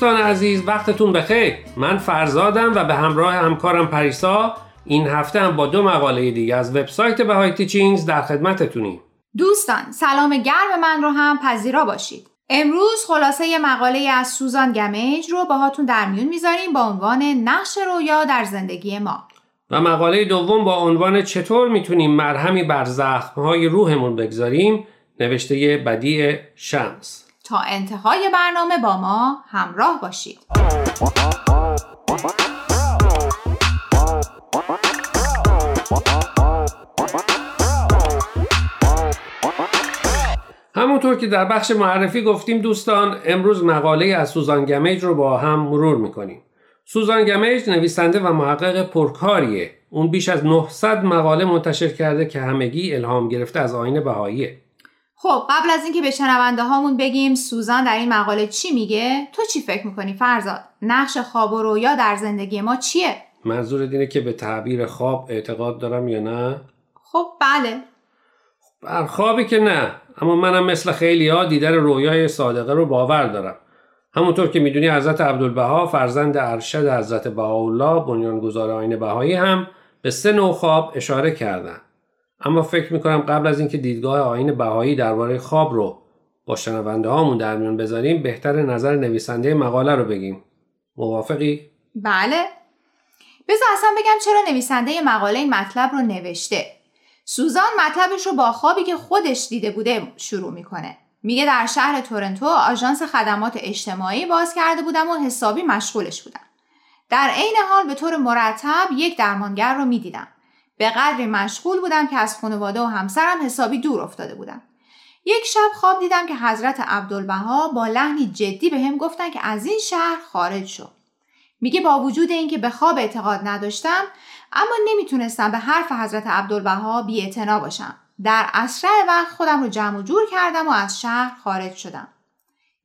دوستان عزیز وقتتون بخیر. من فرزادم و به همراه همکارم پریسا این هفته هم با دو مقاله دیگه از وبسایت بهای تیچینگز در خدمتتونیم. دوستان سلام گرم من رو هم پذیرا باشید. امروز خلاصه مقاله از سوزان گمیج رو باهاتون در میون می‌ذاریم با عنوان نقش رویا در زندگی ما. و مقاله دوم با عنوان چطور می‌تونیم مرهمی بر زخمهای روحمون بگذاریم نوشته بدیع شمس. تا انتهای برنامه با ما همراه باشید. همونطور که در بخش معرفی گفتیم دوستان امروز مقاله از سوزان گمیج رو با هم مرور می‌کنیم. سوزان گمیج نویسنده و محقق پرکاریه. اون بیش از 900 مقاله منتشر کرده که همگی الهام گرفته از آین بهاییه. خب قبل از اینکه به شنونده هامون بگیم سوزان در این مقاله چی میگه تو چی فکر می‌کنی فرزاد نقش خواب و رویا در زندگی ما چیه منظور اینه که به تعبیر خواب اعتقاد دارم یا نه خب بله بر خوابی که نه اما منم مثل خیلی ها دیدن رویای صادقه رو باور دارم. همونطور که می‌دونی حضرت عبدالبها فرزند ارشد حضرت بهاءالله بنیانگذار آین بهایی هم به سه نوع خواب اشاره کردن. اما فکر می‌کنم قبل از اینکه دیدگاه آین بهایی درباره خواب رو با شنونده هامون در میون بذاریم بهتر نظر نویسنده مقاله رو بگیم. موافقی؟ بله. بذار اصلا بگم چرا نویسنده مقاله این مطلب رو نوشته. سوزان مطلبش رو با خوابی که خودش دیده بوده شروع می‌کنه میگه در شهر تورنتو آژانس خدمات اجتماعی باز کرده بودم و حسابی مشغولش بودم در عین حال به طور مرتب یک درمانگر رو می‌دیدم به قدری مشغول بودم که از خانواده و همسرم حسابی دور افتاده بودم. یک شب خواب دیدم که حضرت عبدالبها با لحنی جدی به هم گفتن که از این شهر خارج شو. میگه با وجود اینکه به خواب اعتقاد نداشتم اما نمی‌تونستم به حرف حضرت عبدالبها بی باشم. در اسرع وقت خودم رو جمع و جور کردم و از شهر خارج شدم.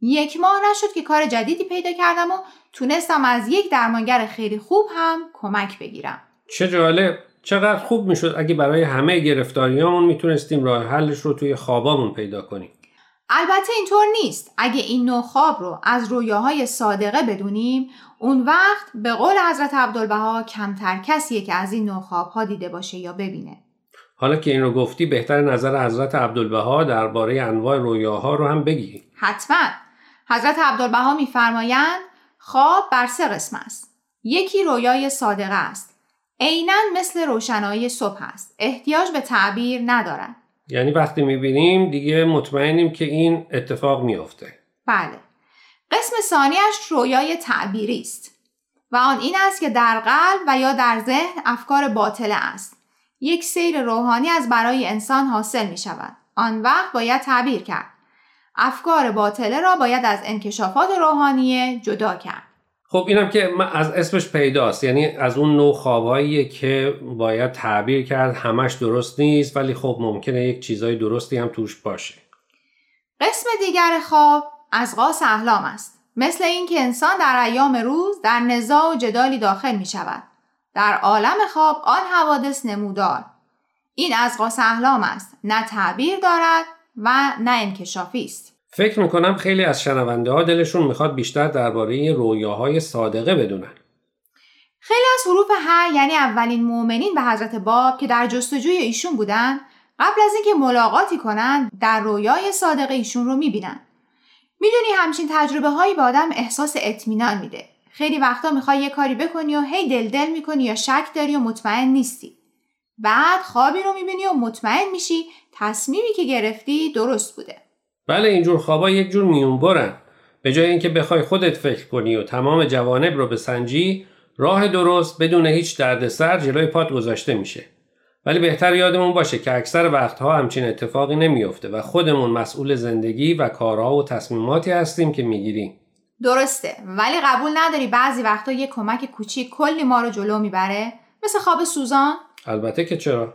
یک ماه نشد که کار جدیدی پیدا کردم و تونستم از یک درمانگر خیلی خوب هم کمک بگیرم. چه جالب چقدر خوب می‌شد اگه برای همه گرفتاریامون می‌تونستیم راه حلش رو توی خوابامون پیدا کنیم البته اینطور نیست. اگه این نوع خواب رو از رویاهای صادقه بدونیم اون وقت به قول حضرت عبدالبها کمتر کسیه که از این نوع خوابها دیده باشه یا ببینه. حالا که این رو گفتی بهتر نظر حضرت عبدالبها درباره انواع رویاها رو هم بگی. حتما. حضرت عبدالبها میفرمایند خواب بر سه قسم است. یکی رویای صادقه است. عینا مثل روشنایی صبح است. احتیاج به تعبیر ندارد. یعنی وقتی می‌بینیم دیگه مطمئنیم که این اتفاق میافته. بله. قسم ثانیش رویای تعبیری است و آن این است که در قلب و یا در ذهن افکار باطله است. یک سیر روحانی از برای انسان حاصل می شود آن وقت باید تعبیر کرد. افکار باطله را باید از انکشافات روحانیه جدا کرد. خب اینم که از اسمش پیداست. یعنی از اون نوع خوابهایی که باید تعبیر کرد همش درست نیست ولی خب ممکنه یک چیزای درستی هم توش باشه. قسم دیگر خواب از قاس احلام است. مثل اینکه انسان در ایام روز در نزاع و جدالی داخل می شود در عالم خواب آن حوادث نمودار. این از قاس احلام است. نه تعبیر دارد و نه انکشافی است. فکر می‌کنم خیلی از شنونده ها دلشون می‌خواد بیشتر درباره رویاهای صادقه بدونن. خیلی از حروف ه یعنی اولین مؤمنین به حضرت باب که در جستجوی ایشون بودن قبل از اینکه ملاقاتی کنن در رویای صادقه ایشون رو می‌بینن. می‌دونی همچین تجربه هایی به آدم احساس اطمینان میده. خیلی وقتا می‌خوای یه کاری بکنی و هی دل دل می‌کنی یا شک داری و مطمئن نیستی. بعد خوابی رو می‌بینی و مطمئن میشی تصمیمی که گرفتی درست بوده. بله اینجور خوابا یک جور میونبرن. به جای اینکه بخوای خودت فکر کنی و تمام جوانب رو بسنجی راه درست بدون هیچ دردسر جلوی پات گذاشته میشه. ولی بهتر یادمون باشه که اکثر وقتها همچین اتفاقی نمیافته و خودمون مسئول زندگی و کارها و تصمیماتی هستیم که می‌گیریم. درسته ولی قبول نداری بعضی وقتا یه کمک کوچیک کلی ما رو جلو می‌بره. مثل خواب سوزان؟ البته که چرا؟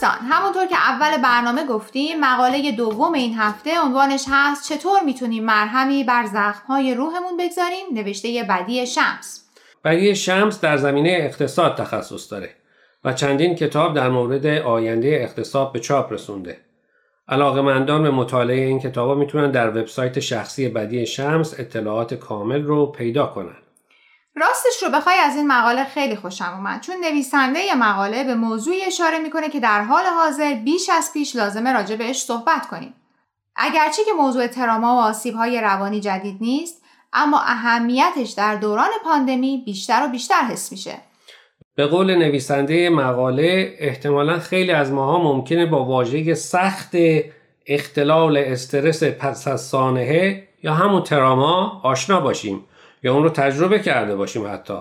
دوستان همونطور که اول برنامه گفتیم مقاله دوم این هفته عنوانش هست چطور می‌تونیم مرهمی بر زخمهای روحمون بگذاریم؟ نوشته بدی شمس. بدی شمس در زمینه اقتصاد تخصص داره و چندین کتاب در مورد آینده اقتصاد به چاپ رسونده. مندان به مطالعه این کتابا می‌تونن در وبسایت شخصی بدی شمس اطلاعات کامل رو پیدا کنن. راستش رو بخوای از این مقاله خیلی خوشم اومد چون نویسنده مقاله به موضوعی اشاره می‌کنه که در حال حاضر بیش از پیش لازمه راجع بهش صحبت کنیم. اگرچه که موضوع تراما و آسیب های روانی جدید نیست اما اهمیتش در دوران پاندمی بیشتر و بیشتر حس میشه. به قول نویسنده مقاله احتمالا خیلی از ماها ممکنه با واژه سخت اختلال استرس پس از سانحه یا همون تراما آشنا باشیم یا اون رو تجربه کرده باشیم حتی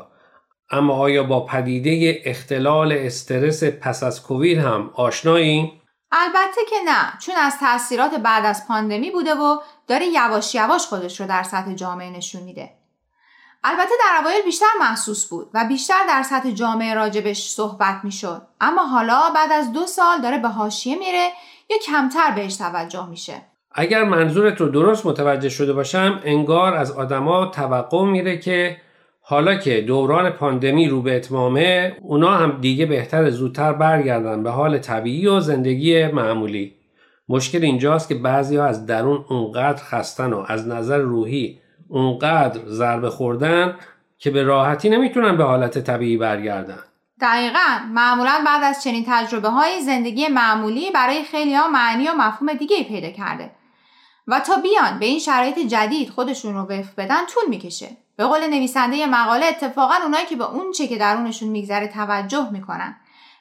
اما آیا با پدیده اختلال استرس پس از کووید هم آشناییم؟ البته که نه چون از تاثیرات بعد از پاندمی بوده و داره یواش یواش خودش رو در سطح جامعه نشون میده. البته در اوایل بیشتر محسوس بود و بیشتر در سطح جامعه راجبش صحبت می‌شد اما حالا بعد از دو سال داره به حاشیه میره یا کمتر بهش توجه میشه. اگر منظورت رو درست متوجه شده باشم انگار از آدما توقع میره که حالا که دوران پاندمی رو به اتمامه اونا هم دیگه بهتر زودتر برگردن به حال طبیعی و زندگی معمولی. مشکل اینجاست که بعضی ها از درون اونقدر خستن و از نظر روحی اونقدر ضربه خوردن که به راحتی نمی‌تونن به حالت طبیعی برگردن. دقیقا. معمولا بعد از چنین تجربه های زندگی معمولی برای خیلی ها معنی و مفهوم دیگه پیدا کرده. و تا بیان به این شرایط جدید خودشون رو وفق بدن طول می‌کشه. به قول نویسنده مقاله اتفاقا اونایی که به اون چه که درونشون میگذره توجه می‌کنن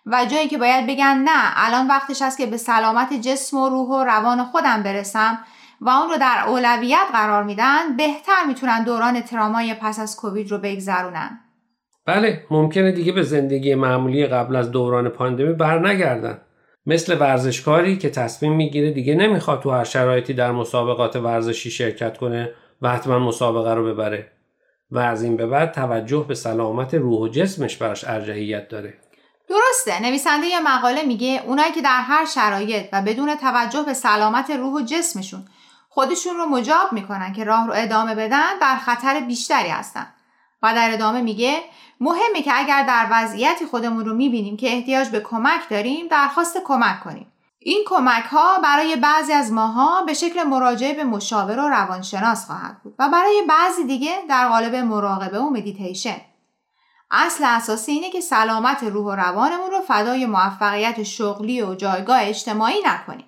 و جایی که باید بگن نه الان وقتش هست که به سلامت جسم و روح و روان خودم برسم و اون رو در اولویت قرار میدن بهتر می‌تونن دوران ترامای پس از کووید رو بگذرونن. بله ممکنه دیگه به زندگی معمولی قبل از دوران پاندمی برنگردن. مثل ورزشکاری که تصمیم می‌گیره دیگه نمی‌خواد تو هر شرایطی در مسابقات ورزشی شرکت کنه و حتما مسابقه رو ببره. و از این به بعد توجه به سلامت روح و جسمش براش ارجحیت داره. درسته. نویسنده یه مقاله میگه اونایی که در هر شرایط و بدون توجه به سلامت روح و جسمشون خودشون رو مجاب می‌کنن که راه رو ادامه بدن در خطر بیشتری هستن. و در ادامه میگه مهمه که اگر در وضعیتی خودمون رو می‌بینیم که احتیاج به کمک داریم درخواست کمک کنیم. این کمک ها برای بعضی از ماها به شکل مراجعه به مشاور و روانشناس خواهد بود و برای بعضی دیگه در قالب مراقبه و مدیتیشن اصل اساسی اینه که سلامت روح و روانمون رو فدای موفقیت شغلی و جایگاه اجتماعی نکنیم.